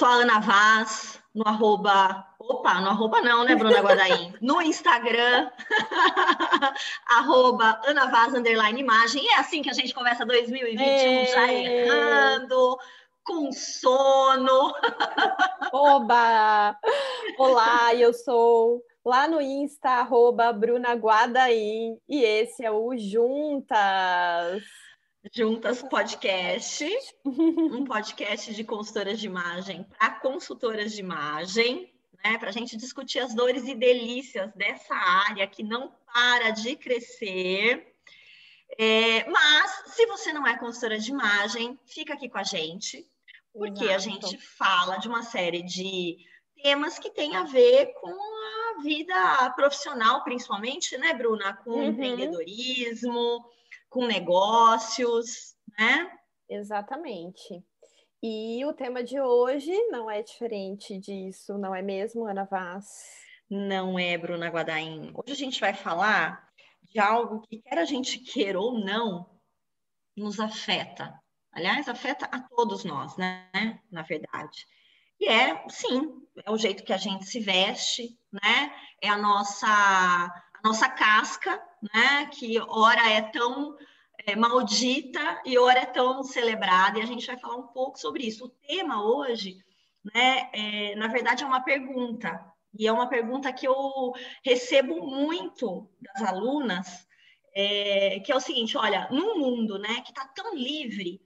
sou a Ana Vaz, no arroba. Opa, no arroba não, né, Bruna Guadaim? no Instagram, arroba Ana Vaz, underline imagem. E é assim que a gente começa 2021, Ei. já errando, com sono. Oba! Olá, eu sou lá no Insta, arroba Bruna Guadaim, e esse é o Juntas. Juntas Podcast, um podcast de consultoras de imagem para consultoras de imagem, né? Para a gente discutir as dores e delícias dessa área que não para de crescer. É, mas, se você não é consultora de imagem, fica aqui com a gente, porque Exato. a gente fala de uma série de temas que tem a ver com a vida profissional, principalmente, né, Bruna? Com uhum. empreendedorismo com negócios, né? Exatamente. E o tema de hoje não é diferente disso, não é mesmo, Ana Vaz? Não é, Bruna Guadaim. Hoje a gente vai falar de algo que, quer a gente queira ou não, nos afeta. Aliás, afeta a todos nós, né? Na verdade. E é, sim, é o jeito que a gente se veste, né? É a nossa, nossa casca, né? Que ora é tão é, maldita e ora é tão celebrada, e a gente vai falar um pouco sobre isso. O tema hoje, né, é, na verdade, é uma pergunta, e é uma pergunta que eu recebo muito das alunas, é, que é o seguinte: olha, num mundo né, que está tão livre,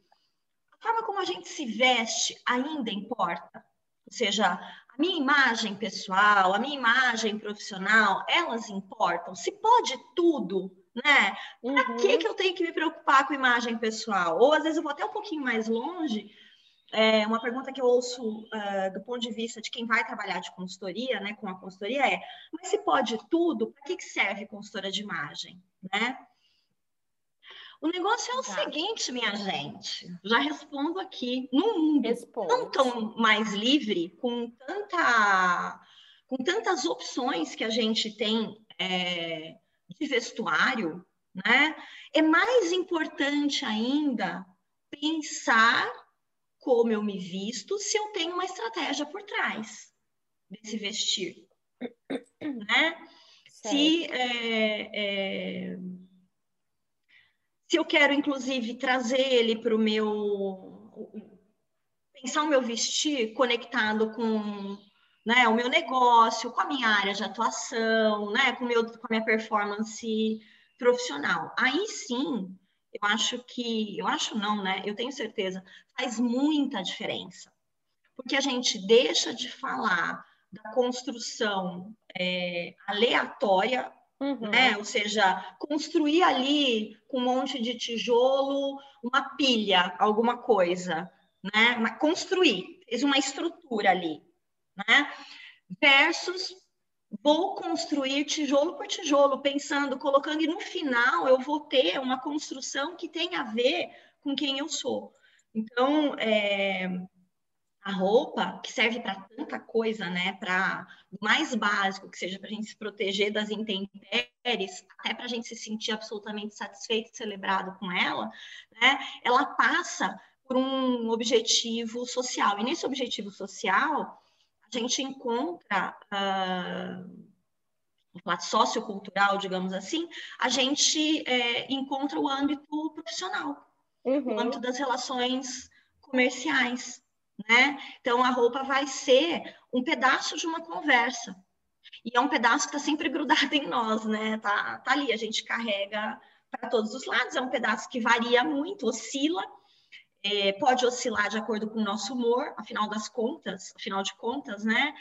a forma como a gente se veste ainda importa. Ou seja, a minha imagem pessoal, a minha imagem profissional, elas importam. Se pode tudo, né? Uhum. que, que eu tenho que me preocupar com imagem pessoal? Ou às vezes eu vou até um pouquinho mais longe. É, uma pergunta que eu ouço uh, do ponto de vista de quem vai trabalhar de consultoria, né, com a consultoria é: mas se pode tudo, para que, que serve consultora de imagem, né? O negócio é o tá. seguinte, minha gente, já respondo aqui. Num mundo Responde. não tão mais livre, com tanta, com tantas opções que a gente tem é, de vestuário, né? É mais importante ainda pensar como eu me visto se eu tenho uma estratégia por trás desse vestir, né? Se, é, é, se eu quero, inclusive, trazer ele para o meu... Pensar o meu vestir conectado com né, o meu negócio, com a minha área de atuação, né, com, meu, com a minha performance profissional. Aí sim, eu acho que, eu acho não, né, eu tenho certeza, faz muita diferença. Porque a gente deixa de falar da construção é, aleatória, uhum. né, ou seja, construir ali com um monte de tijolo, uma pilha, alguma coisa, né, construir, fez uma estrutura ali né? Versus vou construir tijolo por tijolo, pensando, colocando, e no final eu vou ter uma construção que tem a ver com quem eu sou. Então, é, a roupa, que serve para tanta coisa, né? Para o mais básico, que seja para a gente se proteger das intempéries, até para a gente se sentir absolutamente satisfeito e celebrado com ela, né? Ela passa por um objetivo social. E nesse objetivo social, a gente encontra uh, sociocultural, digamos assim, a gente é, encontra o âmbito profissional, uhum. o âmbito das relações comerciais, né? Então a roupa vai ser um pedaço de uma conversa. E é um pedaço que está sempre grudado em nós, né? Tá, tá ali, a gente carrega para todos os lados, é um pedaço que varia muito, oscila, é, pode oscilar de acordo com o nosso humor, afinal das contas, afinal de contas, né?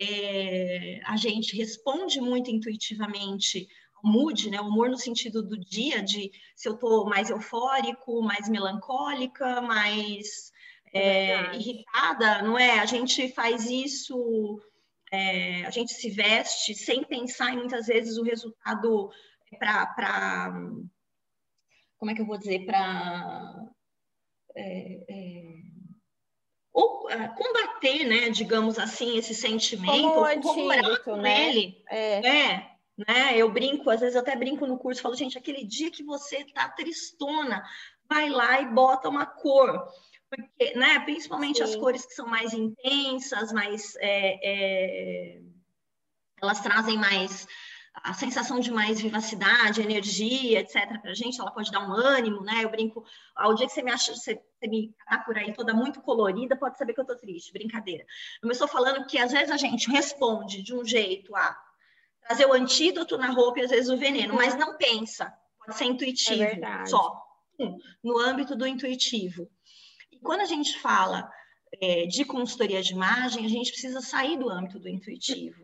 É, a gente responde muito intuitivamente ao mood, né? O humor no sentido do dia, de se eu estou mais eufórico, mais melancólica, mais é, é irritada, não é? A gente faz isso, é, a gente se veste sem pensar em muitas vezes o resultado para. Como é que eu vou dizer? Para é, é, ou é, combater, né, digamos assim, esse sentimento, corroborar com né? ele. É. é. né? Eu brinco, às vezes eu até brinco no curso, falo, gente, aquele dia que você tá tristona, vai lá e bota uma cor. Porque, né, principalmente Sim. as cores que são mais intensas, mais é, é, elas trazem mais a sensação de mais vivacidade, energia, etc. Para a gente, ela pode dar um ânimo, né? Eu brinco, ao dia que você me acha, você, você me tá por aí toda muito colorida, pode saber que eu tô triste, brincadeira. Eu estou falando que às vezes a gente responde de um jeito a trazer o antídoto na roupa e às vezes o veneno, mas não pensa, pode ser intuitivo é só, no âmbito do intuitivo. Quando a gente fala é, de consultoria de imagem, a gente precisa sair do âmbito do intuitivo.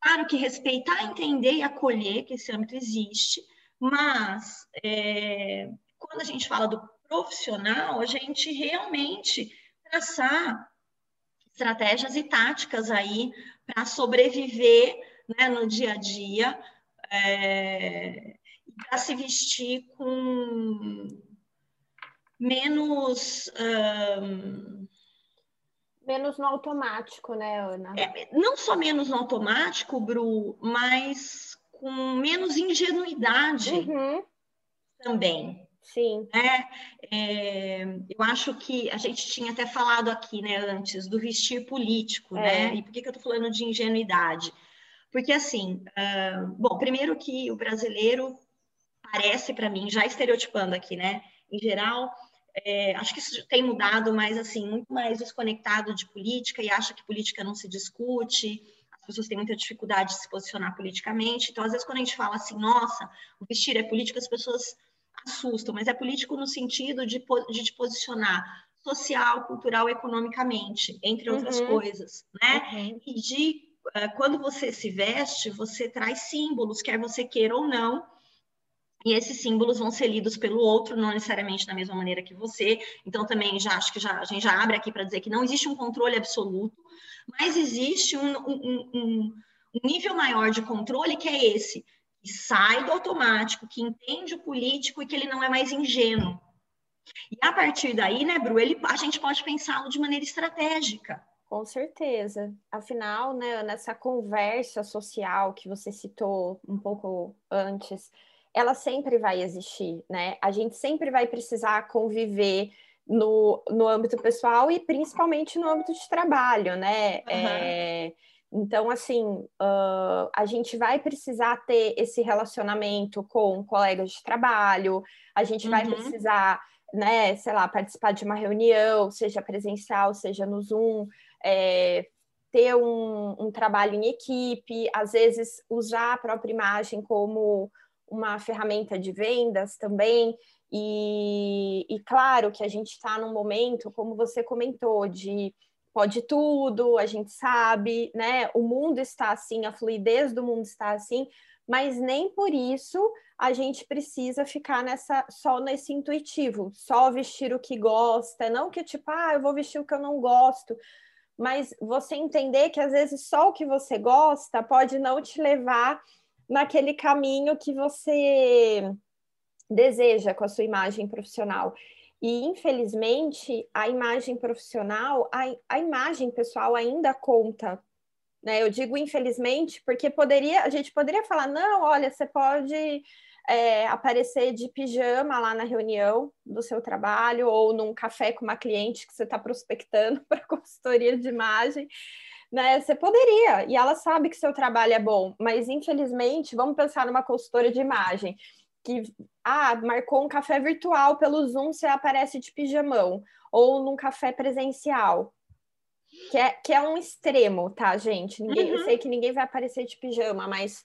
Claro que respeitar, entender e acolher que esse âmbito existe, mas é, quando a gente fala do profissional, a gente realmente traçar estratégias e táticas aí para sobreviver né, no dia a dia é, para se vestir com menos um, Menos no automático, né, Ana? É, não só menos no automático, Bru, mas com menos ingenuidade uhum. também. Sim. É, é, eu acho que a gente tinha até falado aqui, né, antes, do vestir político, é. né? E por que, que eu estou falando de ingenuidade? Porque, assim, uh, bom, primeiro que o brasileiro parece para mim, já estereotipando aqui, né? Em geral, é, acho que isso tem mudado, mas assim, muito mais desconectado de política e acha que política não se discute, as pessoas têm muita dificuldade de se posicionar politicamente. Então, às vezes, quando a gente fala assim, nossa, o vestir é político, as pessoas assustam, mas é político no sentido de, de te posicionar social, cultural, economicamente, entre outras uhum. coisas, né? Uhum. E de uh, quando você se veste, você traz símbolos, quer você queira ou não, e esses símbolos vão ser lidos pelo outro, não necessariamente da mesma maneira que você. Então, também já acho que já, a gente já abre aqui para dizer que não existe um controle absoluto, mas existe um, um, um, um nível maior de controle que é esse, que sai do automático, que entende o político e que ele não é mais ingênuo. E a partir daí, né, Bru, ele, a gente pode pensá-lo de maneira estratégica. Com certeza. Afinal, né, nessa conversa social que você citou um pouco antes, ela sempre vai existir, né? A gente sempre vai precisar conviver no, no âmbito pessoal e principalmente no âmbito de trabalho, né? Uhum. É, então, assim, uh, a gente vai precisar ter esse relacionamento com colegas de trabalho, a gente uhum. vai precisar, né, sei lá, participar de uma reunião, seja presencial, seja no Zoom, é, ter um, um trabalho em equipe, às vezes usar a própria imagem como uma ferramenta de vendas também. E, e claro que a gente está num momento, como você comentou, de pode tudo, a gente sabe, né? O mundo está assim, a fluidez do mundo está assim, mas nem por isso a gente precisa ficar nessa só nesse intuitivo, só vestir o que gosta, não que tipo, ah, eu vou vestir o que eu não gosto, mas você entender que às vezes só o que você gosta pode não te levar naquele caminho que você deseja com a sua imagem profissional. E, infelizmente, a imagem profissional, a, a imagem pessoal ainda conta. Né? Eu digo infelizmente, porque poderia, a gente poderia falar, não, olha, você pode é, aparecer de pijama lá na reunião do seu trabalho ou num café com uma cliente que você está prospectando para consultoria de imagem né? Você poderia, e ela sabe que seu trabalho é bom, mas infelizmente, vamos pensar numa consultora de imagem que ah, marcou um café virtual pelo Zoom, você aparece de pijamão, ou num café presencial. Que é, que é um extremo, tá, gente? Ninguém, uhum. Eu sei que ninguém vai aparecer de pijama, mas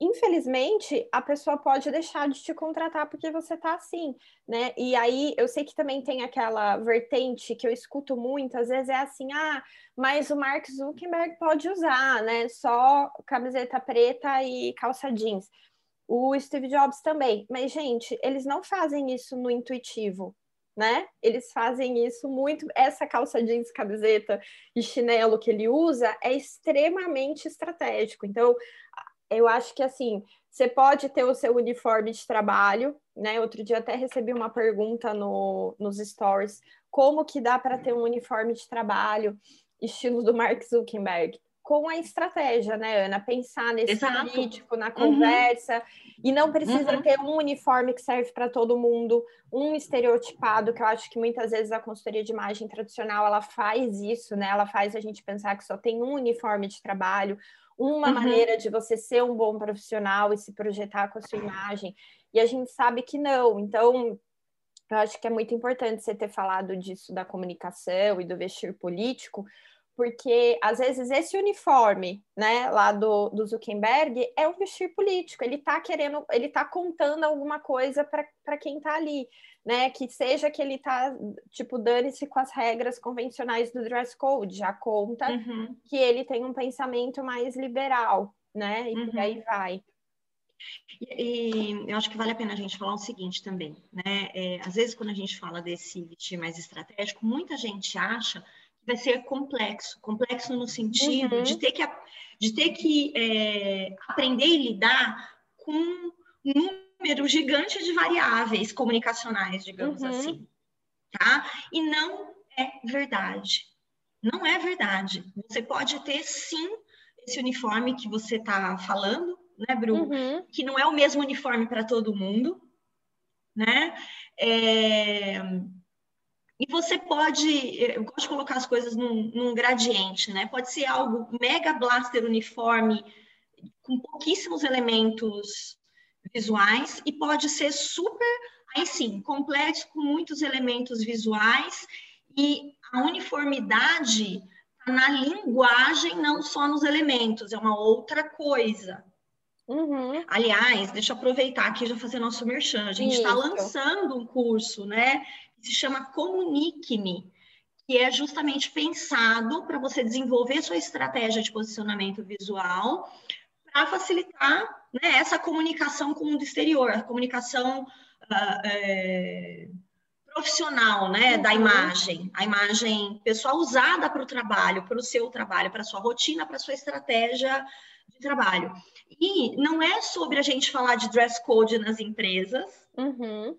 infelizmente, a pessoa pode deixar de te contratar porque você tá assim, né? E aí eu sei que também tem aquela vertente que eu escuto muito, às vezes é assim, ah, mas o Mark Zuckerberg pode usar, né? Só camiseta preta e calça jeans. O Steve Jobs também. Mas, gente, eles não fazem isso no intuitivo, né? Eles fazem isso muito. Essa calça jeans, camiseta e chinelo que ele usa é extremamente estratégico. Então, eu acho que assim, você pode ter o seu uniforme de trabalho, né? Outro dia até recebi uma pergunta no, nos stories, como que dá para ter um uniforme de trabalho estilo do Mark Zuckerberg? com a estratégia, né, Ana? Pensar nesse Exato. político, na uhum. conversa, uhum. e não precisa uhum. ter um uniforme que serve para todo mundo, um estereotipado, que eu acho que muitas vezes a consultoria de imagem tradicional ela faz isso, né? Ela faz a gente pensar que só tem um uniforme de trabalho, uma uhum. maneira de você ser um bom profissional e se projetar com a sua imagem. E a gente sabe que não. Então, eu acho que é muito importante você ter falado disso da comunicação e do vestir político, porque às vezes esse uniforme, né, lá do, do Zuckerberg é um vestir político, ele está querendo, ele está contando alguma coisa para quem está ali, né, que seja que ele está, tipo, dane-se com as regras convencionais do dress code, já conta uhum. que ele tem um pensamento mais liberal, né, e uhum. por aí vai. E, e, eu acho que vale a pena a gente falar o seguinte também, né? É, às vezes, quando a gente fala desse vestir mais estratégico, muita gente acha vai ser complexo complexo no sentido uhum. de ter que, de ter que é, aprender e lidar com um número gigante de variáveis comunicacionais, digamos uhum. assim, tá? E não é verdade. Não é verdade. Você pode ter sim esse uniforme que você está falando, né, Bru? Uhum. Que não é o mesmo uniforme para todo mundo, né? É... E você pode, eu gosto de colocar as coisas num, num, gradiente, né? Pode ser algo mega blaster uniforme, com pouquíssimos elementos visuais, e pode ser super, aí sim, complexo, com muitos elementos visuais, e a uniformidade tá na linguagem, não só nos elementos, é uma outra coisa, Uhum. Aliás, deixa eu aproveitar aqui e já fazer nosso merchan. A gente está lançando um curso, né? Se chama Comunique-me, que é justamente pensado para você desenvolver sua estratégia de posicionamento visual para facilitar né, essa comunicação com o mundo exterior, a comunicação uh, é, profissional né, uhum. da imagem, a imagem pessoal usada para o trabalho, para o seu trabalho, para a sua rotina, para a sua estratégia de trabalho. E não é sobre a gente falar de dress code nas empresas, uhum.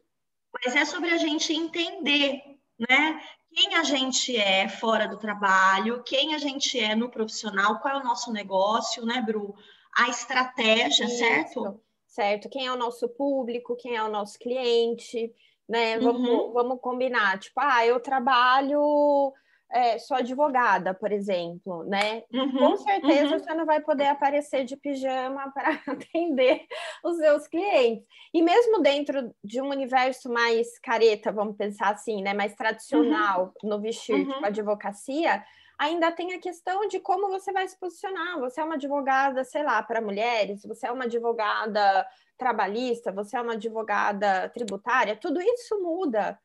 Mas é sobre a gente entender, né? Quem a gente é fora do trabalho, quem a gente é no profissional, qual é o nosso negócio, né, Bru? A estratégia, Isso. certo? Certo. Quem é o nosso público, quem é o nosso cliente, né? Vamos, uhum. vamos combinar. Tipo, ah, eu trabalho é, sou advogada, por exemplo, né? Uhum, Com certeza uhum. você não vai poder aparecer de pijama para atender os seus clientes. E mesmo dentro de um universo mais careta, vamos pensar assim, né? Mais tradicional uhum. no vestir, tipo uhum. advocacia, ainda tem a questão de como você vai se posicionar. Você é uma advogada, sei lá, para mulheres, você é uma advogada trabalhista, você é uma advogada tributária, tudo isso muda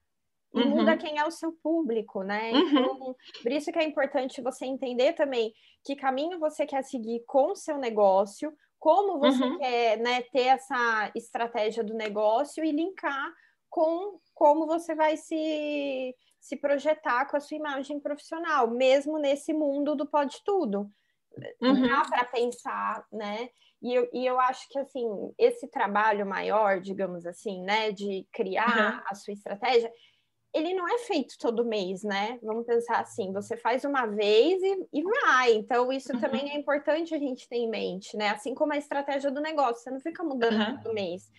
e uhum. muda quem é o seu público, né? Uhum. Então, por isso que é importante você entender também que caminho você quer seguir com o seu negócio, como você uhum. quer né, ter essa estratégia do negócio e linkar com como você vai se, se projetar com a sua imagem profissional, mesmo nesse mundo do pode tudo. Uhum. Dá para pensar, né? E eu, e eu acho que assim, esse trabalho maior, digamos assim, né, de criar uhum. a sua estratégia, ele não é feito todo mês, né? Vamos pensar assim, você faz uma vez e, e vai. Então, isso uhum. também é importante a gente ter em mente, né? Assim como a estratégia do negócio, você não fica mudando uhum. todo mês.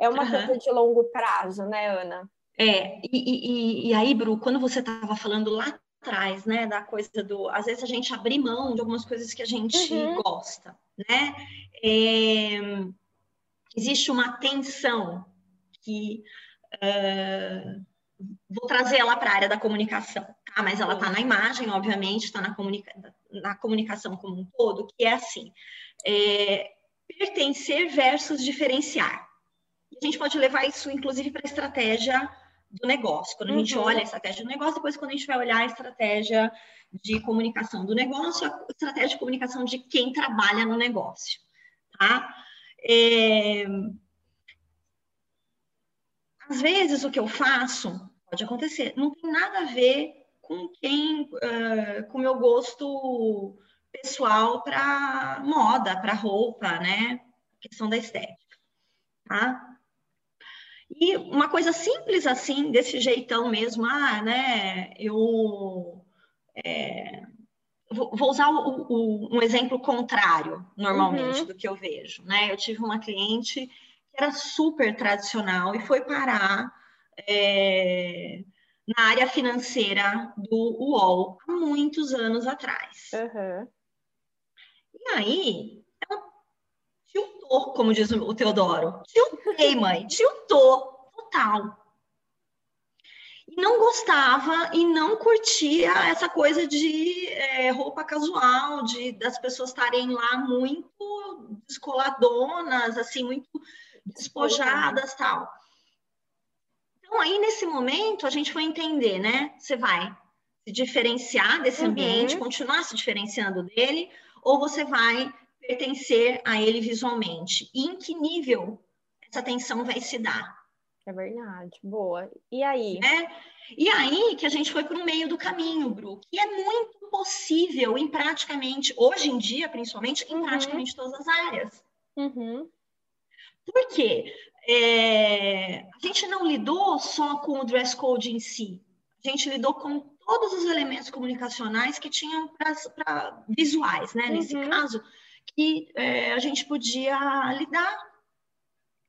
É uma uhum. coisa de longo prazo, né, Ana? É, e, e, e aí, Bru, quando você estava falando lá atrás, né, da coisa do. Às vezes a gente abrir mão de algumas coisas que a gente uhum. gosta, né? É, existe uma tensão que. Uh, vou trazer ela para a área da comunicação, tá? Mas ela está na imagem, obviamente, está na, comunica na comunicação como um todo, que é assim: é, pertencer versus diferenciar. a gente pode levar isso, inclusive, para a estratégia do negócio. Quando a gente uhum. olha a estratégia do negócio, depois quando a gente vai olhar a estratégia de comunicação do negócio, a estratégia de comunicação de quem trabalha no negócio, tá? É... Às vezes o que eu faço Pode acontecer. Não tem nada a ver com quem, uh, com o meu gosto pessoal para moda, para roupa, né? A questão da estética, tá? E uma coisa simples assim, desse jeitão mesmo, ah, né? Eu é, vou usar o, o, um exemplo contrário, normalmente, uhum. do que eu vejo. Né? Eu tive uma cliente que era super tradicional e foi parar é, na área financeira do UOL há muitos anos atrás. Uhum. E aí, ela tiltou, como diz o Teodoro. Tiltei, mãe, tiltou total e não gostava e não curtia essa coisa de é, roupa casual, de das pessoas estarem lá muito descoladonas, assim, muito despojadas, tal. Então aí nesse momento a gente foi entender, né? Você vai se diferenciar desse ambiente, uhum. continuar se diferenciando dele, ou você vai pertencer a ele visualmente? E em que nível essa tensão vai se dar? É verdade, boa. E aí? É, e aí que a gente foi para o meio do caminho, Bru, que é muito possível em praticamente, hoje em dia, principalmente, em uhum. praticamente todas as áreas. Uhum. Por quê? É, gente não lidou só com o dress code em si, a gente lidou com todos os elementos comunicacionais que tinham para visuais, né? Uhum. Nesse caso, que é, a gente podia lidar.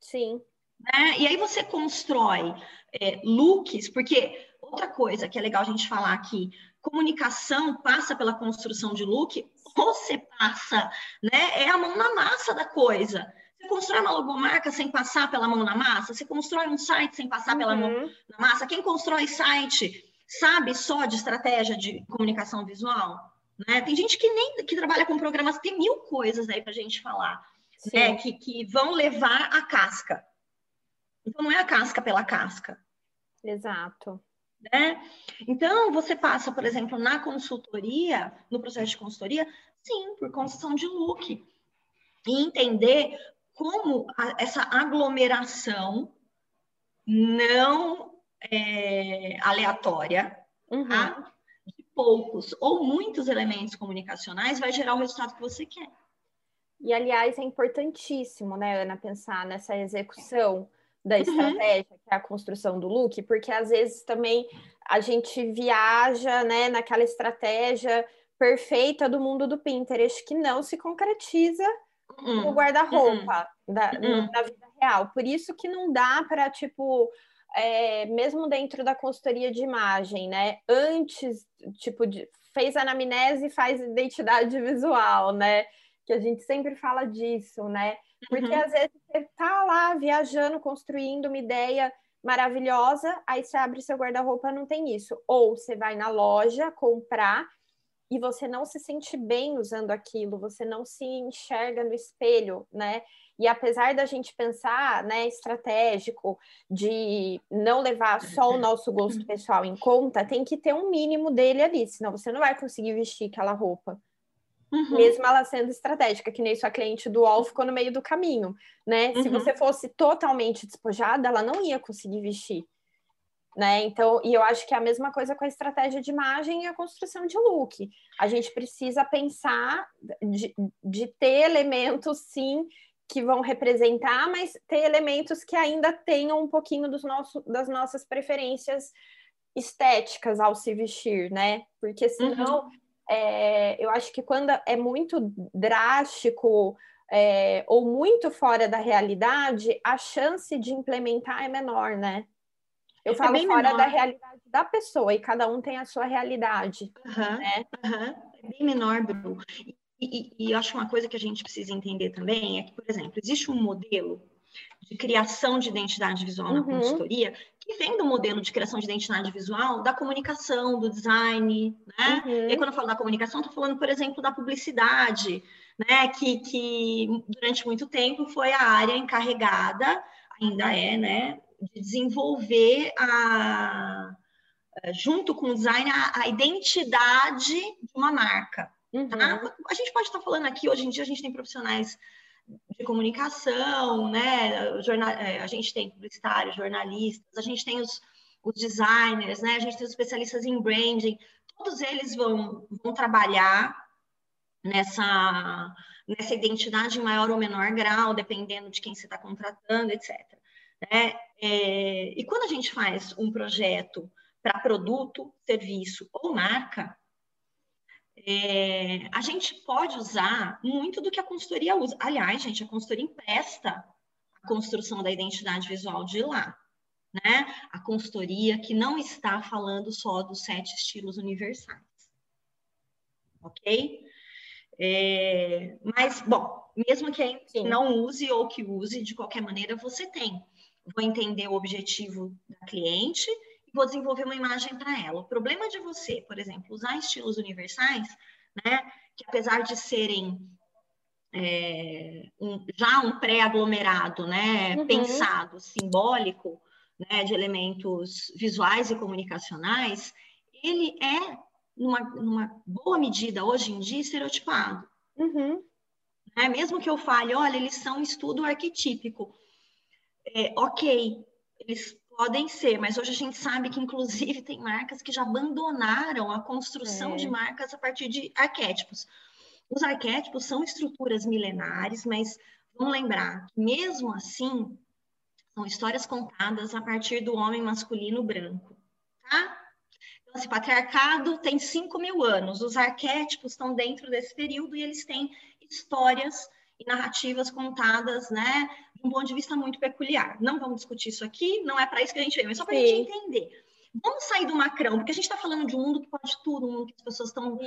Sim. Né? E aí você constrói é, looks, porque outra coisa que é legal a gente falar aqui, comunicação passa pela construção de look, ou você passa, né? É a mão na massa da coisa. Você constrói uma logomarca sem passar pela mão na massa? Você constrói um site sem passar uhum. pela mão uhum. na massa? Quem constrói site sabe só de estratégia de comunicação visual? Né? Tem gente que nem que trabalha com programas, tem mil coisas aí para a gente falar, né? Que, que vão levar a casca. Então, não é a casca pela casca. Exato. Né? Então, você passa, por exemplo, na consultoria, no processo de consultoria, sim, por construção de look. E entender como a, essa aglomeração não é, aleatória, uhum. tá? de poucos ou muitos elementos comunicacionais, vai gerar o resultado que você quer. E, aliás, é importantíssimo, né, Ana, pensar nessa execução da uhum. estratégia, que é a construção do look, porque às vezes também a gente viaja né, naquela estratégia perfeita do mundo do Pinterest que não se concretiza uhum. no guarda-roupa uhum. da, uhum. na vida real. Por isso que não dá para, tipo, é, mesmo dentro da consultoria de imagem, né? Antes, tipo, de, fez anamnese e faz identidade visual, né? Que a gente sempre fala disso, né? Porque uhum. às vezes você tá lá viajando, construindo uma ideia maravilhosa, aí você abre seu guarda-roupa, não tem isso. Ou você vai na loja comprar e você não se sente bem usando aquilo, você não se enxerga no espelho, né? E apesar da gente pensar, né, estratégico, de não levar só o nosso gosto pessoal em conta, tem que ter um mínimo dele ali, senão você não vai conseguir vestir aquela roupa uhum. mesmo ela sendo estratégica, que nem sua cliente do UOL ficou no meio do caminho, né? Uhum. Se você fosse totalmente despojada, ela não ia conseguir vestir. Né? Então, e eu acho que é a mesma coisa com a estratégia de imagem e a construção de look. A gente precisa pensar de, de ter elementos, sim, que vão representar, mas ter elementos que ainda tenham um pouquinho dos nosso, das nossas preferências estéticas ao se vestir, né? Porque senão uhum é, eu acho que quando é muito drástico é, ou muito fora da realidade, a chance de implementar é menor, né? Eu falo é fora menor. da realidade da pessoa e cada um tem a sua realidade. Uhum, né? Uhum. É bem menor, Bru. E, e, e eu acho uma coisa que a gente precisa entender também é que, por exemplo, existe um modelo de criação de identidade visual uhum. na consultoria, que vem do modelo de criação de identidade visual da comunicação, do design, né? Uhum. E quando eu falo da comunicação, estou falando, por exemplo, da publicidade, né? Que, que durante muito tempo foi a área encarregada, ainda é, né? De desenvolver a junto com o design a, a identidade de uma marca. Tá? Uhum. Tá? A gente pode estar falando aqui, hoje em dia a gente tem profissionais de comunicação, né? Jornal, é, a gente tem publicitários, jornalistas, a gente tem os, os designers, né? A gente tem os especialistas em branding. Todos eles vão, vão trabalhar nessa, nessa identidade em maior ou menor grau, dependendo de quem você está contratando, etc. Né? É, e quando a gente faz um projeto para produto, serviço ou marca, é, a gente pode usar muito do que a consultoria usa. Aliás, gente, a consultoria empresta a construção da identidade visual de lá. Né? A consultoria que não está falando só dos sete estilos universais. Ok? É, mas, bom, mesmo que não use ou que use, de qualquer maneira, você tem. Vou entender o objetivo da cliente vou desenvolver uma imagem para ela. O problema de você, por exemplo, usar estilos universais, né, que apesar de serem é, um, já um pré-aglomerado, né, uhum. pensado, simbólico, né, de elementos visuais e comunicacionais, ele é, numa, numa boa medida, hoje em dia, estereotipado. Uhum. Né? Mesmo que eu fale, olha, eles são um estudo arquetípico. É, ok, eles Podem ser, mas hoje a gente sabe que, inclusive, tem marcas que já abandonaram a construção é. de marcas a partir de arquétipos. Os arquétipos são estruturas milenares, mas vamos lembrar que, mesmo assim, são histórias contadas a partir do homem masculino branco, tá? Então, esse patriarcado tem 5 mil anos, os arquétipos estão dentro desse período e eles têm histórias e narrativas contadas, né, de um ponto de vista muito peculiar. Não vamos discutir isso aqui, não é para isso que a gente veio, mas só para a gente entender. Vamos sair do macrão, porque a gente está falando de um mundo que pode tudo, um mundo que as pessoas estão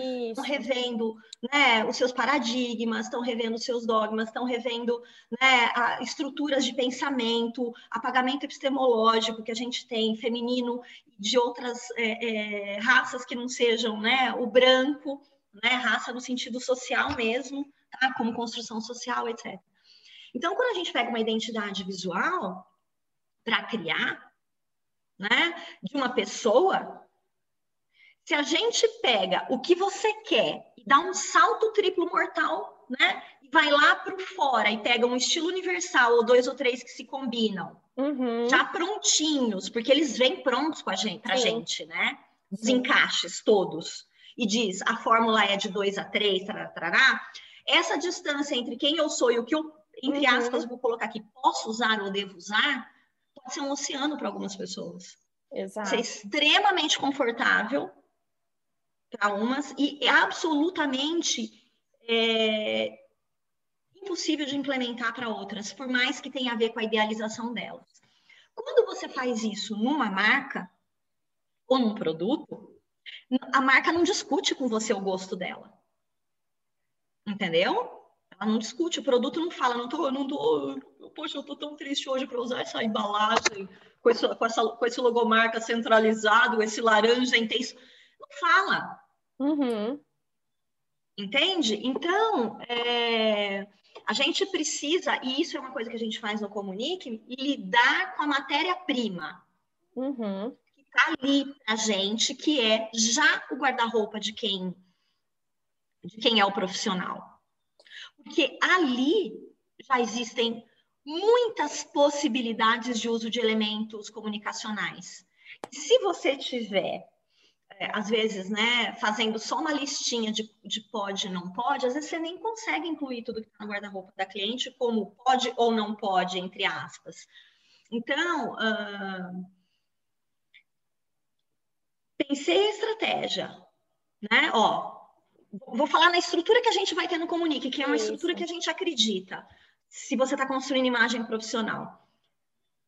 revendo né, os seus paradigmas, estão revendo os seus dogmas, estão revendo né, a, estruturas de pensamento, apagamento epistemológico que a gente tem, feminino, de outras é, é, raças que não sejam né, o branco, né, raça no sentido social mesmo, tá? como construção social, etc. Então, quando a gente pega uma identidade visual para criar, né, de uma pessoa, se a gente pega o que você quer e dá um salto triplo mortal, né, e vai lá para fora e pega um estilo universal ou dois ou três que se combinam, uhum. já prontinhos, porque eles vêm prontos com a gente, para gente, né, os encaixes todos, e diz a fórmula é de 2 a 3, tarará, essa distância entre quem eu sou e o que eu, entre uhum. aspas, vou colocar aqui, posso usar ou devo usar, pode ser um oceano para algumas pessoas. Exato. Ser extremamente confortável para umas e é absolutamente é, impossível de implementar para outras, por mais que tenha a ver com a idealização delas. Quando você faz isso numa marca ou num produto, a marca não discute com você o gosto dela. Entendeu? Ela não discute, o produto não fala, não tô, não tô, poxa, eu tô tão triste hoje para usar essa embalagem com esse, com, essa, com esse logomarca centralizado, esse laranja intenso. Não fala. Uhum. Entende? Então, é, a gente precisa, e isso é uma coisa que a gente faz no Comunique, lidar com a matéria-prima. Uhum. Que está ali a gente, que é já o guarda-roupa de quem de quem é o profissional. Porque ali já existem muitas possibilidades de uso de elementos comunicacionais. E se você tiver, é, às vezes, né, fazendo só uma listinha de, de pode e não pode, às vezes você nem consegue incluir tudo que está no guarda-roupa da cliente como pode ou não pode, entre aspas. Então, uh, pensei a estratégia, né? Ó, vou falar na estrutura que a gente vai ter no Comunique, que é uma Isso. estrutura que a gente acredita, se você está construindo imagem profissional.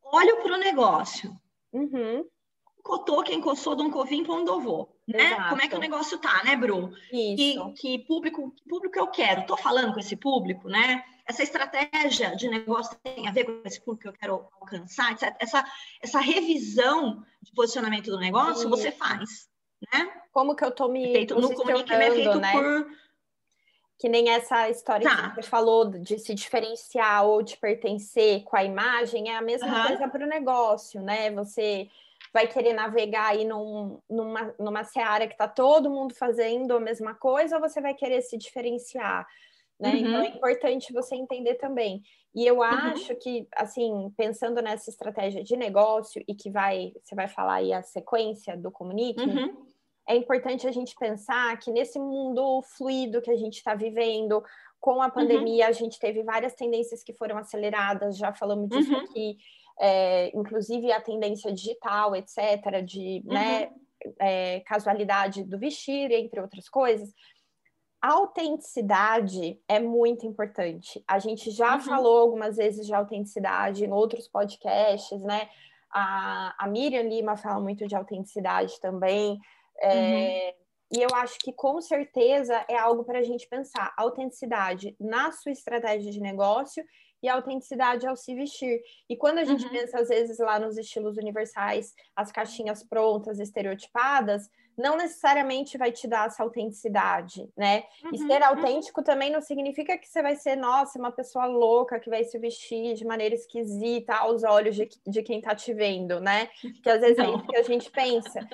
Olho para o negócio. Uhum. Cotou quem coçou, Dom Covim, Pondovô. Né? Como é que o negócio tá, né, Bru? Isso. Que, que público, que público eu quero? Estou falando com esse público, né? Essa estratégia de negócio tem a ver com esse público que eu quero alcançar, etc. Essa, essa revisão de posicionamento do negócio, Isso. você faz né? Como que eu tô me feito no comunique é feito né? por que nem essa história tá. que você falou de se diferenciar ou de pertencer com a imagem, é a mesma uhum. coisa para o negócio, né? Você vai querer navegar aí num, numa, numa seara que está todo mundo fazendo a mesma coisa, ou você vai querer se diferenciar, né? Uhum. Então é importante você entender também. E eu uhum. acho uhum. que, assim, pensando nessa estratégia de negócio e que vai, você vai falar aí a sequência do comunique, uhum é importante a gente pensar que nesse mundo fluido que a gente está vivendo, com a pandemia, uhum. a gente teve várias tendências que foram aceleradas, já falamos disso uhum. aqui, é, inclusive a tendência digital, etc., de uhum. né, é, casualidade do vestir, entre outras coisas. Autenticidade é muito importante. A gente já uhum. falou algumas vezes de autenticidade em outros podcasts, né? A, a Miriam Lima fala muito de autenticidade também. É, uhum. E eu acho que com certeza é algo para a gente pensar. Autenticidade na sua estratégia de negócio e autenticidade ao se vestir. E quando a gente uhum. pensa, às vezes, lá nos estilos universais, as caixinhas prontas, estereotipadas, não necessariamente vai te dar essa autenticidade, né? Uhum, e ser uhum. autêntico uhum. também não significa que você vai ser, nossa, uma pessoa louca que vai se vestir de maneira esquisita aos olhos de, de quem tá te vendo, né? Que às vezes não. é isso que a gente pensa.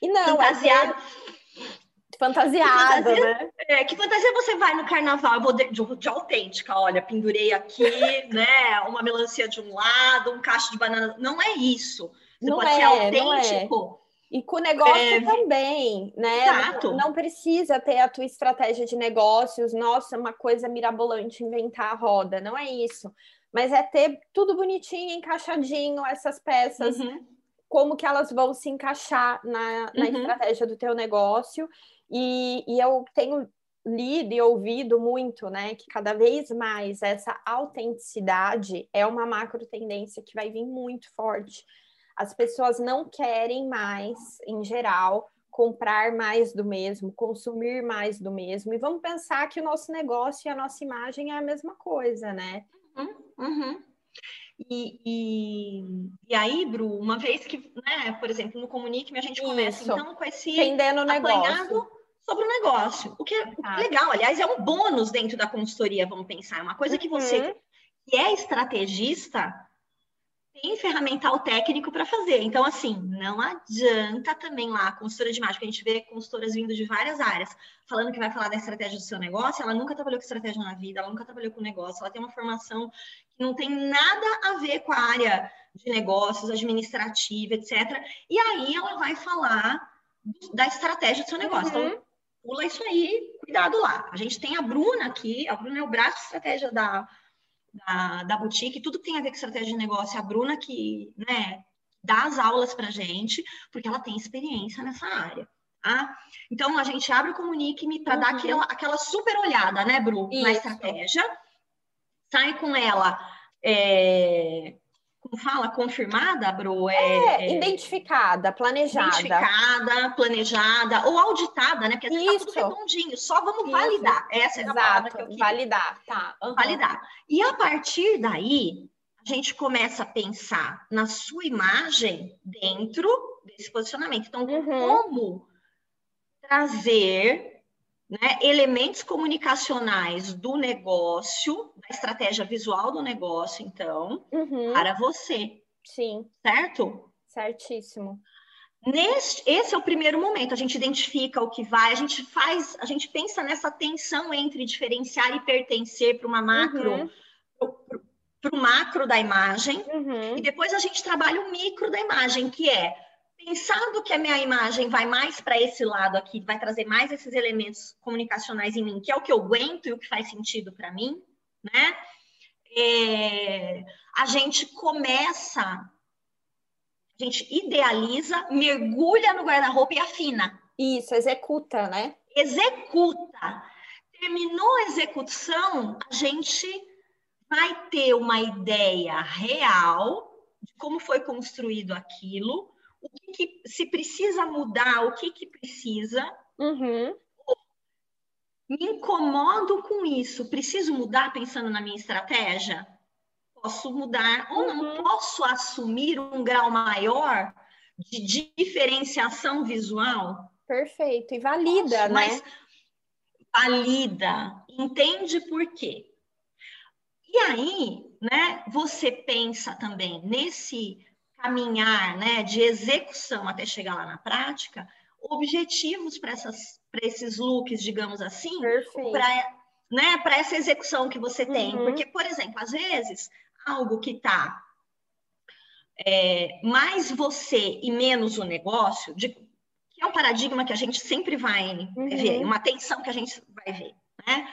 E não, é Fantasiado. é fantasiado, fantasia, né? É, que fantasia você vai no carnaval? Eu vou de, de, de autêntica, olha, pendurei aqui, né? Uma melancia de um lado, um cacho de banana. Não é isso. Você não pode é, ser autêntico. É. E com o negócio é... também, né? Exato. Não, não, precisa ter a tua estratégia de negócios, nossa, uma coisa mirabolante, inventar a roda, não é isso. Mas é ter tudo bonitinho, encaixadinho, essas peças, uhum. como que elas vão se encaixar na, na uhum. estratégia do teu negócio. E, e eu tenho lido e ouvido muito, né, que cada vez mais essa autenticidade é uma macro tendência que vai vir muito forte as pessoas não querem mais, em geral, comprar mais do mesmo, consumir mais do mesmo. E vamos pensar que o nosso negócio e a nossa imagem é a mesma coisa, né? Uhum, uhum. E, e, e, aí, Bru, uma vez que, né, por exemplo, no Comunique, a gente começa Isso. então com esse Entendendo negócio. sobre o negócio. O que é tá. legal, aliás, é um bônus dentro da consultoria, vamos pensar. É uma coisa que você uhum. que é estrategista tem ferramental técnico para fazer. Então, assim, não adianta também lá, a consultora de imagem, que a gente vê consultoras vindo de várias áreas, falando que vai falar da estratégia do seu negócio, ela nunca trabalhou com estratégia na vida, ela nunca trabalhou com negócio, ela tem uma formação que não tem nada a ver com a área de negócios, administrativa, etc. E aí ela vai falar da estratégia do seu negócio. Então, uhum. Então, pula isso aí, cuidado lá. A gente tem a Bruna aqui, a Bruna é o braço de estratégia da da, da boutique, tudo que tem a ver com estratégia de negócio, a Bruna que, né, dá as aulas para gente, porque ela tem experiência nessa área. Tá? Então, a gente abre o Comunique-me para uhum. dar aquela, aquela super olhada, né, Bru, Isso. na estratégia, sai com ela é, fala, confirmada, Bru? É, é, é, identificada, planejada. Identificada, planejada, ou auditada, né? Porque às vezes tá tudo redondinho, só vamos Isso. validar. Essa é a palavra que eu queria. Validar, tá. Uhum. Validar. E a partir daí, a gente começa a pensar na sua imagem dentro desse posicionamento. Então, uhum. como trazer né, elementos comunicacionais do negócio, da estratégia visual do negócio, então, uhum. para você. Sim. Certo? Certíssimo. Neste, esse é o primeiro momento, a gente identifica o que vai, a gente faz, a gente pensa nessa tensão entre diferenciar e pertencer para uma macro, uhum. para o macro da imagem, uhum. e depois a gente trabalha o micro da imagem, que é pensando que a minha imagem vai mais para esse lado aqui, vai trazer mais esses elementos comunicacionais em mim, que é o que eu aguento e o que faz sentido para mim, né? É, a gente começa, a gente idealiza, mergulha no guarda-roupa e afina. Isso, executa, né? Executa. Terminou a execução, a gente vai ter uma ideia real de como foi construído aquilo, o que, que se precisa mudar, o que, que precisa. Uhum. Me incomodo com isso, preciso mudar pensando na minha estratégia? Posso mudar ou não uhum. posso assumir um grau maior de diferenciação visual? Perfeito, e valida, posso, né? Mas valida, entende por quê? E aí, né, você pensa também nesse caminhar né, de execução até chegar lá na prática, objetivos para esses looks, digamos assim, para né, essa execução que você tem. Uhum. Porque, por exemplo, às vezes, algo que está é, mais você e menos o negócio, de, que é um paradigma que a gente sempre vai uhum. ver, uma tensão que a gente vai ver, né?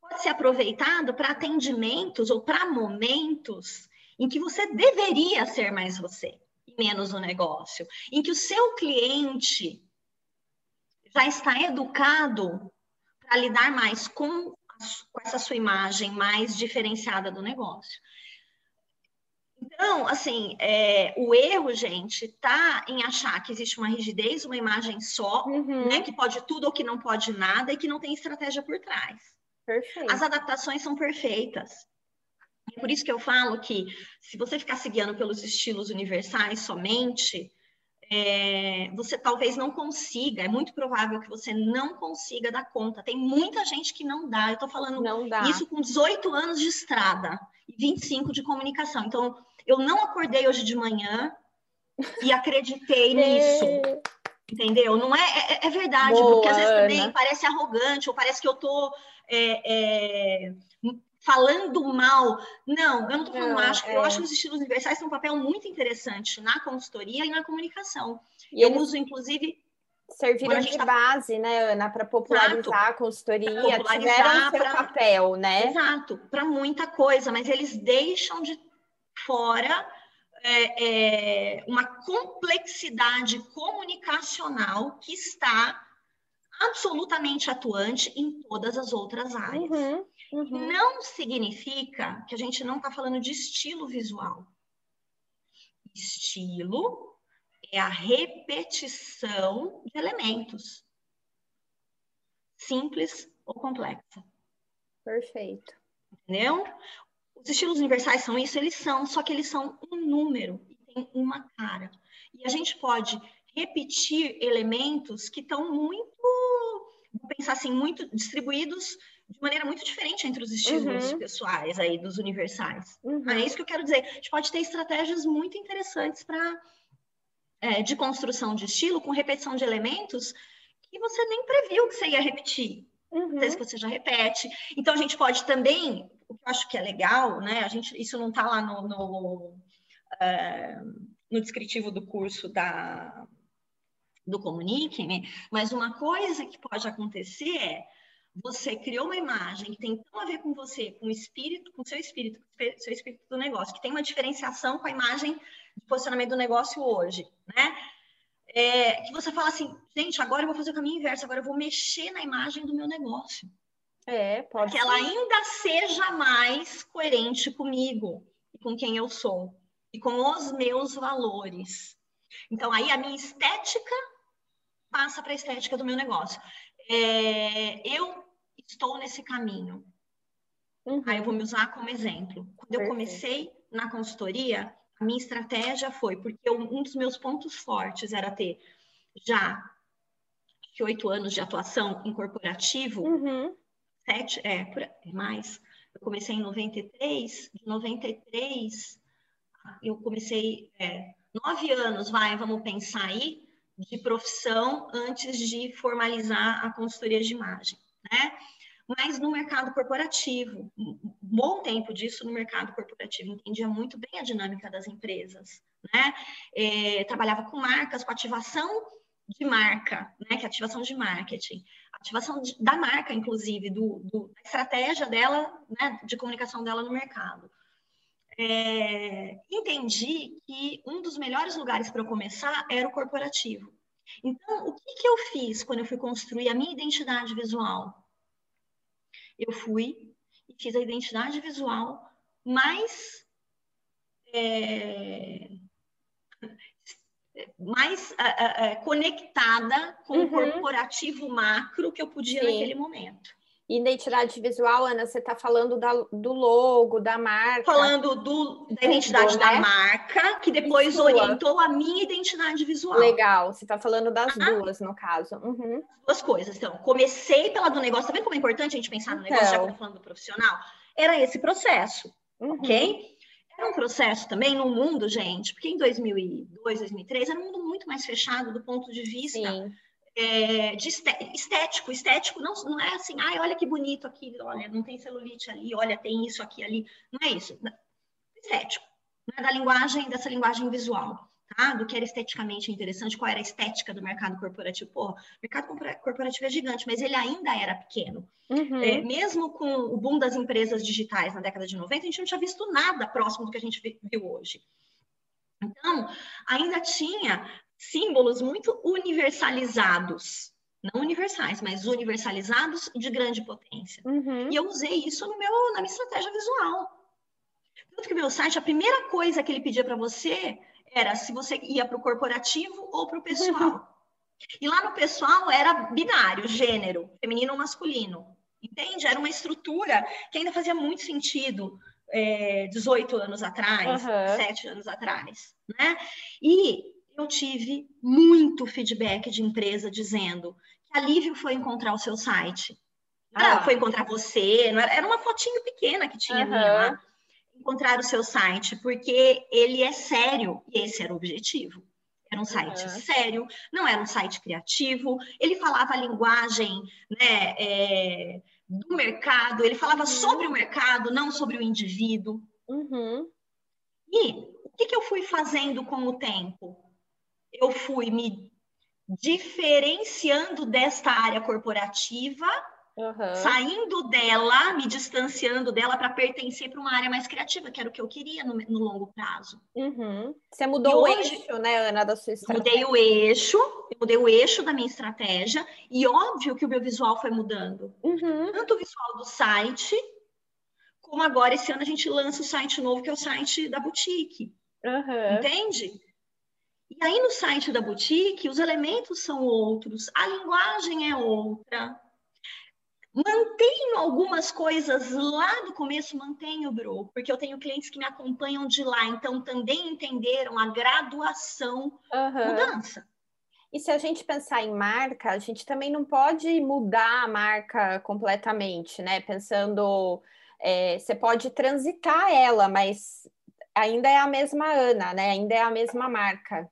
Pode ser aproveitado para atendimentos ou para momentos em que você deveria ser mais você e menos o negócio, em que o seu cliente já está educado para lidar mais com, com essa sua imagem mais diferenciada do negócio. Então, assim, é, o erro, gente, tá em achar que existe uma rigidez, uma imagem só, uhum. né, que pode tudo ou que não pode nada e que não tem estratégia por trás. Perfeito. As adaptações são perfeitas. É por isso que eu falo que se você ficar se guiando pelos estilos universais somente, é, você talvez não consiga, é muito provável que você não consiga dar conta. Tem muita gente que não dá. Eu estou falando isso com 18 anos de estrada e 25 de comunicação. Então, eu não acordei hoje de manhã e acreditei nisso. Entendeu? Não é, é, é verdade, Boa, porque às vezes também parece arrogante, ou parece que eu tô é, é, falando mal. Não, eu não estou falando, não, acho, é. eu acho que os estilos universais têm um papel muito interessante na consultoria e na comunicação. E eu uso, inclusive. Serviram de tá... base, né, Ana, para popularizar Exato. a consultoria, popularizar tiveram seu pra... papel, né? Exato, para muita coisa, mas eles deixam de fora é, é, uma complexidade comunicacional que está absolutamente atuante em todas as outras áreas. Uhum. Uhum. Não significa que a gente não está falando de estilo visual. Estilo é a repetição de elementos, simples ou complexa. Perfeito. Entendeu? Os estilos universais são isso, eles são, só que eles são um número e tem uma cara. E a gente pode repetir elementos que estão muito, vou pensar assim, muito distribuídos de maneira muito diferente entre os estilos uhum. pessoais aí dos universais. Uhum. É isso que eu quero dizer. A gente pode ter estratégias muito interessantes para é, de construção de estilo com repetição de elementos que você nem previu que você ia repetir. Uhum. Às vezes você já repete. Então a gente pode também, o que eu acho que é legal, né? A gente, isso não está lá no, no, uh, no descritivo do curso da do Comunique, né? mas uma coisa que pode acontecer é você criou uma imagem que tem tão a ver com você, com o espírito, com o seu espírito, com o seu espírito do negócio, que tem uma diferenciação com a imagem de posicionamento do negócio hoje, né? É, que você fala assim, gente, agora eu vou fazer o caminho inverso, agora eu vou mexer na imagem do meu negócio. É, pode Que ela ainda seja mais coerente comigo e com quem eu sou e com os meus valores. Então, aí a minha estética passa para a estética do meu negócio. É, eu estou nesse caminho. Uhum. Aí eu vou me usar como exemplo. Quando eu comecei na consultoria, a minha estratégia foi, porque um dos meus pontos fortes era ter já oito anos de atuação em corporativo, uhum. sete, é, é, mais. Eu comecei em 93, de 93, eu comecei é, nove anos, vai, vamos pensar aí, de profissão antes de formalizar a consultoria de imagem, né? Mas no mercado corporativo. Um bom tempo disso no mercado corporativo, entendia muito bem a dinâmica das empresas, né? É, trabalhava com marcas, com ativação de marca, né? Que é ativação de marketing, ativação de, da marca, inclusive, do, do, da estratégia dela, né? De comunicação dela no mercado. É, entendi que um dos melhores lugares para eu começar era o corporativo. Então, o que, que eu fiz quando eu fui construir a minha identidade visual? Eu fui e fiz a identidade visual mais é, mais conectada com uhum. o corporativo macro que eu podia Sim. naquele momento. Identidade visual, Ana, você está falando da, do logo, da marca. Falando do, da identidade né? da marca, que depois orientou a minha identidade visual. Legal, você está falando das duas, no caso. Uhum. Duas coisas. Então, comecei pela do negócio. Tá vendo como é importante a gente pensar no negócio, então. já que falando do profissional? Era esse processo, uhum. ok? Era um processo também no mundo, gente, porque em 2002, 2003 era um mundo muito mais fechado do ponto de vista... Sim é, de estético. Estético não, não é assim, ai, olha que bonito aqui, olha, não tem celulite ali, olha, tem isso aqui ali. Não é isso. Estético. Não é da linguagem, dessa linguagem visual. Tá? Do que era esteticamente interessante, qual era a estética do mercado corporativo. Pô, o mercado corporativo é gigante, mas ele ainda era pequeno. Uhum. É, mesmo com o boom das empresas digitais na década de 90, a gente não tinha visto nada próximo do que a gente viu hoje. Então, ainda tinha símbolos muito universalizados, não universais, mas universalizados de grande potência. Uhum. E eu usei isso no meu, na minha estratégia visual. Tanto que meu site, a primeira coisa que ele pedia para você era se você ia para o corporativo ou para o pessoal. E lá no pessoal era binário, gênero, feminino ou masculino. Entende? Era uma estrutura que ainda fazia muito sentido é, 18 anos atrás, uhum. 7 anos atrás. Né? E eu tive muito feedback de empresa dizendo que alívio foi encontrar o seu site. Ah, foi encontrar você, não era, era uma fotinho pequena que tinha uhum. lá. Encontrar o seu site, porque ele é sério, e esse era o objetivo. Era um site uhum. sério, não era um site criativo, ele falava a linguagem né, é, do mercado, ele falava uhum. sobre o mercado, não sobre o indivíduo. Uhum. E o que, que eu fui fazendo com o tempo? Eu fui me diferenciando desta área corporativa Uhum. Saindo dela, me distanciando dela para pertencer para uma área mais criativa, que era o que eu queria no, no longo prazo. Uhum. Você mudou e o hoje, eixo, né, Ana, da sua estratégia? Mudei o eixo, eu mudei o eixo da minha estratégia, e óbvio que o meu visual foi mudando. Uhum. Tanto o visual do site, como agora esse ano a gente lança o site novo, que é o site da boutique. Entende? E aí no site da boutique, os elementos são outros, a linguagem é outra Mantenho algumas coisas lá do começo, mantenho, Bru, porque eu tenho clientes que me acompanham de lá, então também entenderam a graduação uhum. mudança. E se a gente pensar em marca, a gente também não pode mudar a marca completamente, né? Pensando, é, você pode transitar ela, mas ainda é a mesma Ana, né? Ainda é a mesma marca.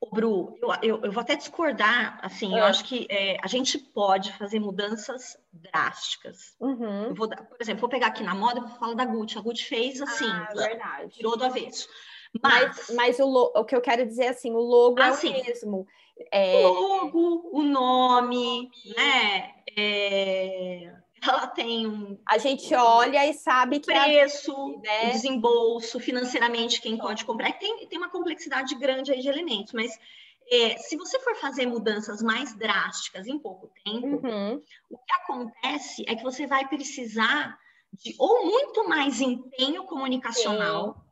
O Bru, eu, eu, eu, vou até discordar, assim, é. eu acho que é, a gente pode fazer mudanças drásticas. Uhum. Vou por exemplo, vou pegar aqui na moda, vou falar da Gucci. A Gucci fez assim, ah, verdade. tirou do avesso. Mas, mas, mas o, o, que eu quero dizer assim, o logo é o mesmo. É... O logo, o nome, né? É ela tem um. A gente olha e sabe que. Preço, né? desembolso, financeiramente, quem pode comprar. Tem, tem uma complexidade grande aí de elementos, mas é, se você for fazer mudanças mais drásticas em pouco tempo, uhum. o que acontece é que você vai precisar de ou muito mais empenho comunicacional. Sim.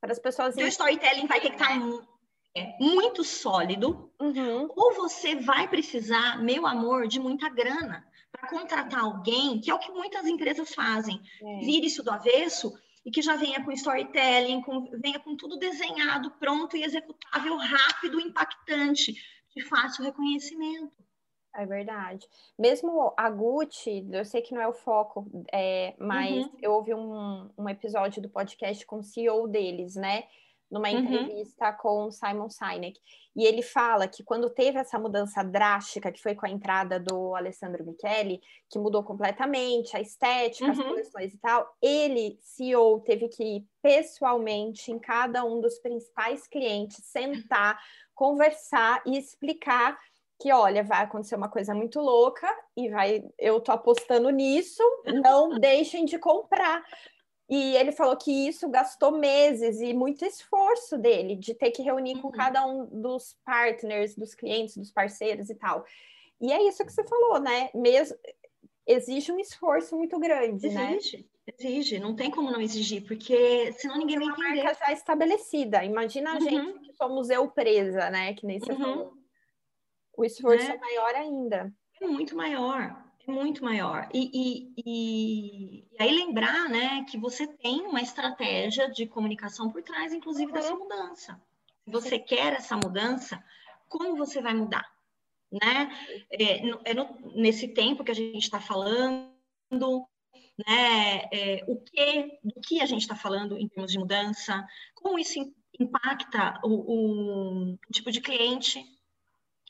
Para as pessoas. O storytelling vai ter que estar tá é, muito sólido, uhum. ou você vai precisar, meu amor, de muita grana para contratar alguém, que é o que muitas empresas fazem, é. vire isso do avesso e que já venha com storytelling, com, venha com tudo desenhado, pronto e executável, rápido, impactante, de fácil reconhecimento. É verdade. Mesmo a Gucci, eu sei que não é o foco, é, mas uhum. eu ouvi um, um episódio do podcast com o CEO deles, né? Numa uhum. entrevista uhum. com Simon Sinek. E ele fala que quando teve essa mudança drástica, que foi com a entrada do Alessandro Michele, que mudou completamente a estética, uhum. as coleções e tal, ele, CEO, teve que ir pessoalmente em cada um dos principais clientes, sentar, conversar e explicar que olha, vai acontecer uma coisa muito louca e vai, eu tô apostando nisso, não deixem de comprar, e ele falou que isso gastou meses e muito esforço dele, de ter que reunir uhum. com cada um dos partners, dos clientes, dos parceiros e tal. E é isso que você falou, né? Mesmo, exige um esforço muito grande, exige, né? Exige, exige. Não tem como não exigir, porque senão ninguém vai entender. Uma marca já estabelecida. Imagina a uhum. gente que somos eu presa, né? Que nem você uhum. falou. O esforço é. é maior ainda. É muito maior muito maior. E, e, e, aí lembrar, né, que você tem uma estratégia de comunicação por trás, inclusive, dessa uhum. mudança. Se você quer essa mudança, como você vai mudar? Né? É, é no, nesse tempo que a gente está falando, né, é, o que, do que a gente está falando em termos de mudança, como isso impacta o, o, o tipo de cliente,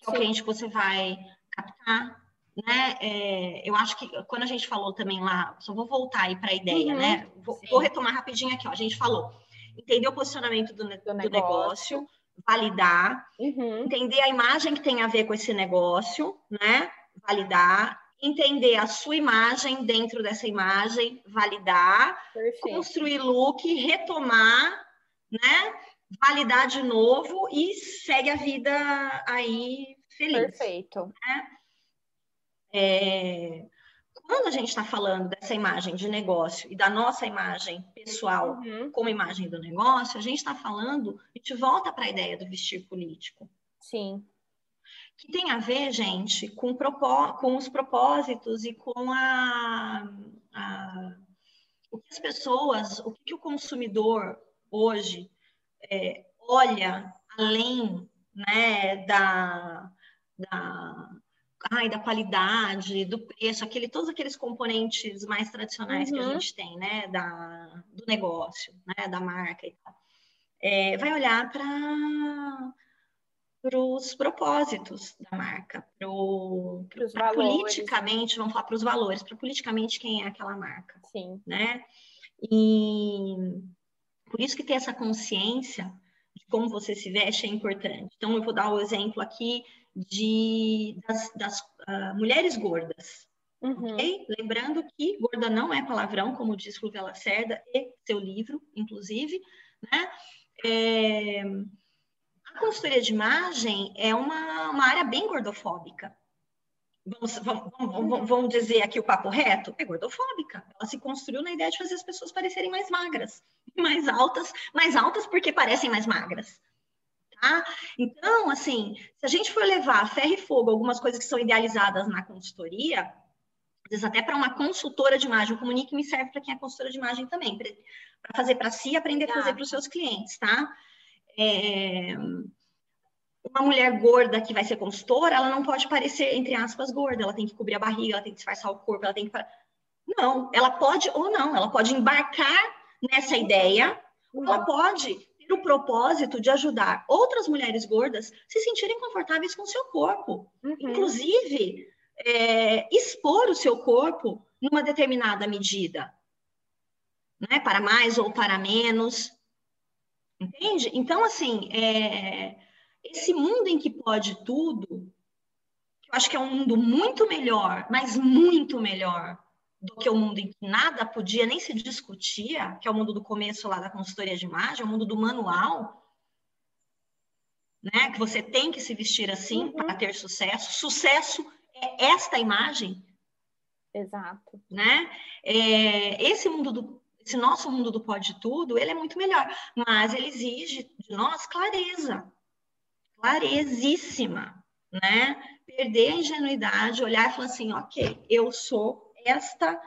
o cliente que você vai captar, né? É, eu acho que quando a gente falou também lá, só vou voltar aí para a ideia, uhum, né? Vou, vou, retomar rapidinho aqui, ó. A gente falou entender o posicionamento do, do, do negócio. negócio. validar, uhum. entender a imagem que tem a ver com esse negócio, né? Validar, entender a sua imagem dentro dessa imagem, validar, Perfeito. construir look, retomar, né? Validar de novo e segue a vida aí feliz. Perfeito. Né? É, quando a gente está falando dessa imagem de negócio e da nossa imagem pessoal uhum. como imagem do negócio, a gente está falando, a gente volta para a ideia do vestir político. Sim. Que tem a ver, gente, com, com os propósitos e com a, a, o que as pessoas, o que o consumidor hoje é, olha além né, da, da, ai, da qualidade, do preço, aquele, todos aqueles componentes mais tradicionais uhum. que a uhum. gente tem, né, da, do negócio, né, da marca e tal. É, vai olhar para os propósitos da marca, para politicamente, vamos falar para os valores, para politicamente quem é aquela marca. Sim. Né? E por isso que ter essa consciência como você se veste é importante. Então, eu vou dar o exemplo aqui de, das, das uh, mulheres gordas. Uhum. Okay? Lembrando que gorda não é palavrão, como diz Fluvia Lacerda e seu livro, inclusive. Né? É, a consultoria de imagem é uma, uma área bem gordofóbica. Vamos, vamos, vamos, vamos, dizer aqui o papo reto, é gordofóbica. Ela se construiu na ideia de fazer as pessoas parecerem mais magras, mais altas, mais altas porque parecem mais magras. Tá? Então, assim, se a gente for levar ferro e fogo algumas coisas que são idealizadas na consultoria, às vezes até para uma consultora de imagem, o Comunique me serve para quem é consultora de imagem também, para fazer para si e aprender a fazer para os seus clientes, tá? É, uma mulher gorda que vai ser consultora, ela não pode parecer, entre aspas, gorda, ela tem que cobrir a barriga, ela tem que disfarçar o corpo, ela tem que. Não, ela pode ou não, ela pode embarcar nessa ideia, ou ela pode ter o propósito de ajudar outras mulheres gordas se sentirem confortáveis com o seu corpo. Uhum. Inclusive, é, expor o seu corpo numa determinada medida. Né, para mais ou para menos. Entende? Então, assim, é, esse mundo em que pode tudo, eu acho que é um mundo muito melhor, mas muito melhor do que o mundo em que nada podia nem se discutia, que é o mundo do começo lá da consultoria de imagem, o mundo do manual, né? Que você tem que se vestir assim uhum. para ter sucesso. Sucesso é esta imagem. Exato. Né? É, esse mundo do esse nosso mundo do pode tudo, ele é muito melhor, mas ele exige de nós clareza clarezíssima, né? Perder a ingenuidade, olhar e falar assim, ok, eu sou esta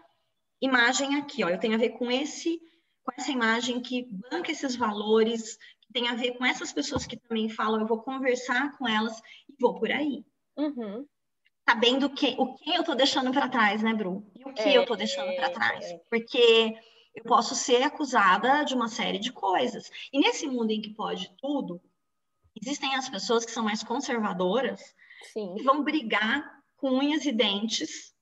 imagem aqui, ó, eu tenho a ver com esse, com essa imagem que banca esses valores, que tem a ver com essas pessoas que também falam, eu vou conversar com elas e vou por aí. Uhum. Sabendo que, o que eu tô deixando para trás, né, Bru? E o que é, eu tô deixando para trás? É. Porque eu posso ser acusada de uma série de coisas. E nesse mundo em que pode tudo, Existem as pessoas que são mais conservadoras Sim. e vão brigar com unhas e dentes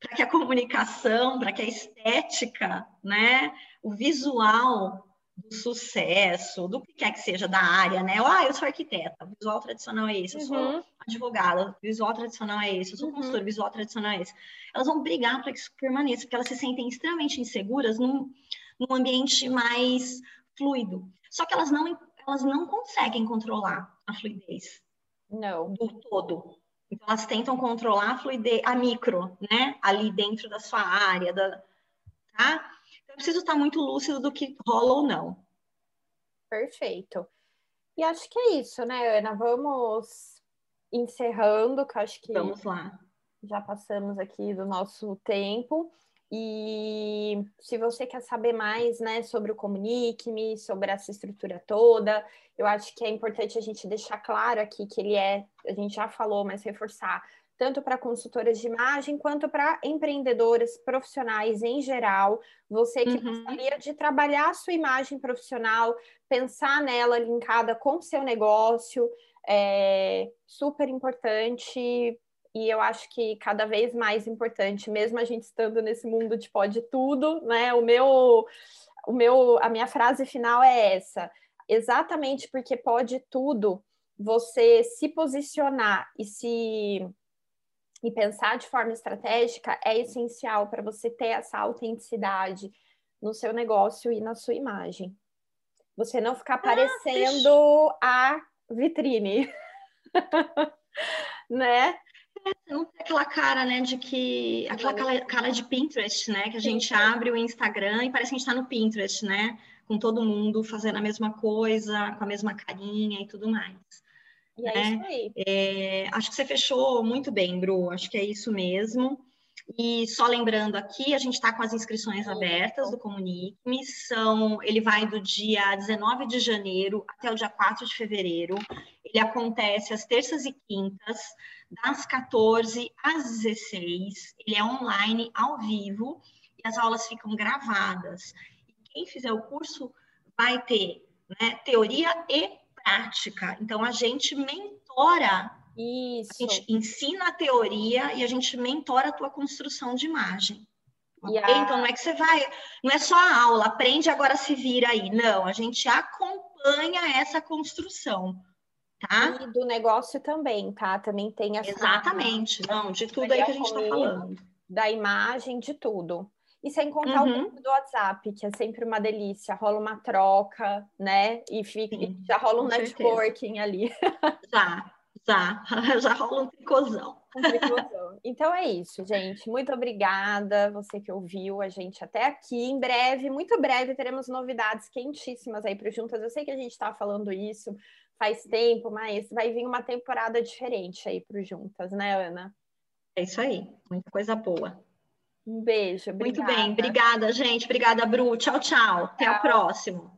para que a comunicação, para que a estética, né, o visual do sucesso, do que quer que seja da área, né? Ah, eu sou arquiteta, visual tradicional é esse, eu sou uhum. advogada, o visual tradicional é esse, eu sou uhum. consultora, visual tradicional é esse. Elas vão brigar para que isso permaneça, porque elas se sentem extremamente inseguras num, num ambiente mais fluido. Só que elas não elas não conseguem controlar a fluidez não. do todo. Então, elas tentam controlar a fluidez, a micro, né? Ali dentro da sua área, da, tá? Então, eu preciso estar muito lúcido do que rola ou não. Perfeito. E acho que é isso, né, Ana? Vamos encerrando, que acho que. Vamos lá. Já passamos aqui do nosso tempo. E se você quer saber mais né, sobre o Comunique-me, sobre essa estrutura toda, eu acho que é importante a gente deixar claro aqui que ele é, a gente já falou, mas reforçar, tanto para consultoras de imagem quanto para empreendedoras profissionais em geral. Você que uhum. gostaria de trabalhar a sua imagem profissional, pensar nela linkada com o seu negócio, é super importante e eu acho que cada vez mais importante, mesmo a gente estando nesse mundo de pode tudo, né? O meu, o meu, a minha frase final é essa: exatamente porque pode tudo, você se posicionar e se e pensar de forma estratégica é essencial para você ter essa autenticidade no seu negócio e na sua imagem. Você não ficar ah, parecendo a vitrine. né? Não tem aquela cara, né, de que. Aquela cara de Pinterest, né? Que a gente abre o Instagram e parece que a gente está no Pinterest, né? Com todo mundo fazendo a mesma coisa, com a mesma carinha e tudo mais. E é né? isso aí. É, acho que você fechou muito bem, Bru. Acho que é isso mesmo. E só lembrando aqui, a gente está com as inscrições abertas do Comunique-me. São, ele vai do dia 19 de janeiro até o dia 4 de fevereiro. Ele acontece às terças e quintas, das 14 às 16. Ele é online, ao vivo, e as aulas ficam gravadas. E quem fizer o curso vai ter né, teoria e prática. Então, a gente mentora isso. A gente ensina a teoria e a gente mentora a tua construção de imagem. Então não é que você vai, não é só a aula, aprende agora se vira aí. Não, a gente acompanha essa construção. Tá? E do negócio também, tá? Também tem essa. Exatamente, não, de tudo aí que a gente está falando. Da imagem, de tudo. E sem contar uhum. o grupo do WhatsApp, que é sempre uma delícia, rola uma troca, né? E, fica, Sim, já rola um networking certeza. ali. Já, já, já rola um tricôzão. Um tricôzão. Então é isso, gente. Muito obrigada, você que ouviu a gente até aqui. Em breve, muito breve, teremos novidades quentíssimas aí para Juntas. Eu sei que a gente está falando isso faz tempo, mas vai vir uma temporada diferente aí para Juntas, né, Ana? É isso aí, muita coisa boa. Um beijo. Obrigada. Muito bem, obrigada, gente. Obrigada, Bru. Tchau, tchau. Até tchau. o próximo.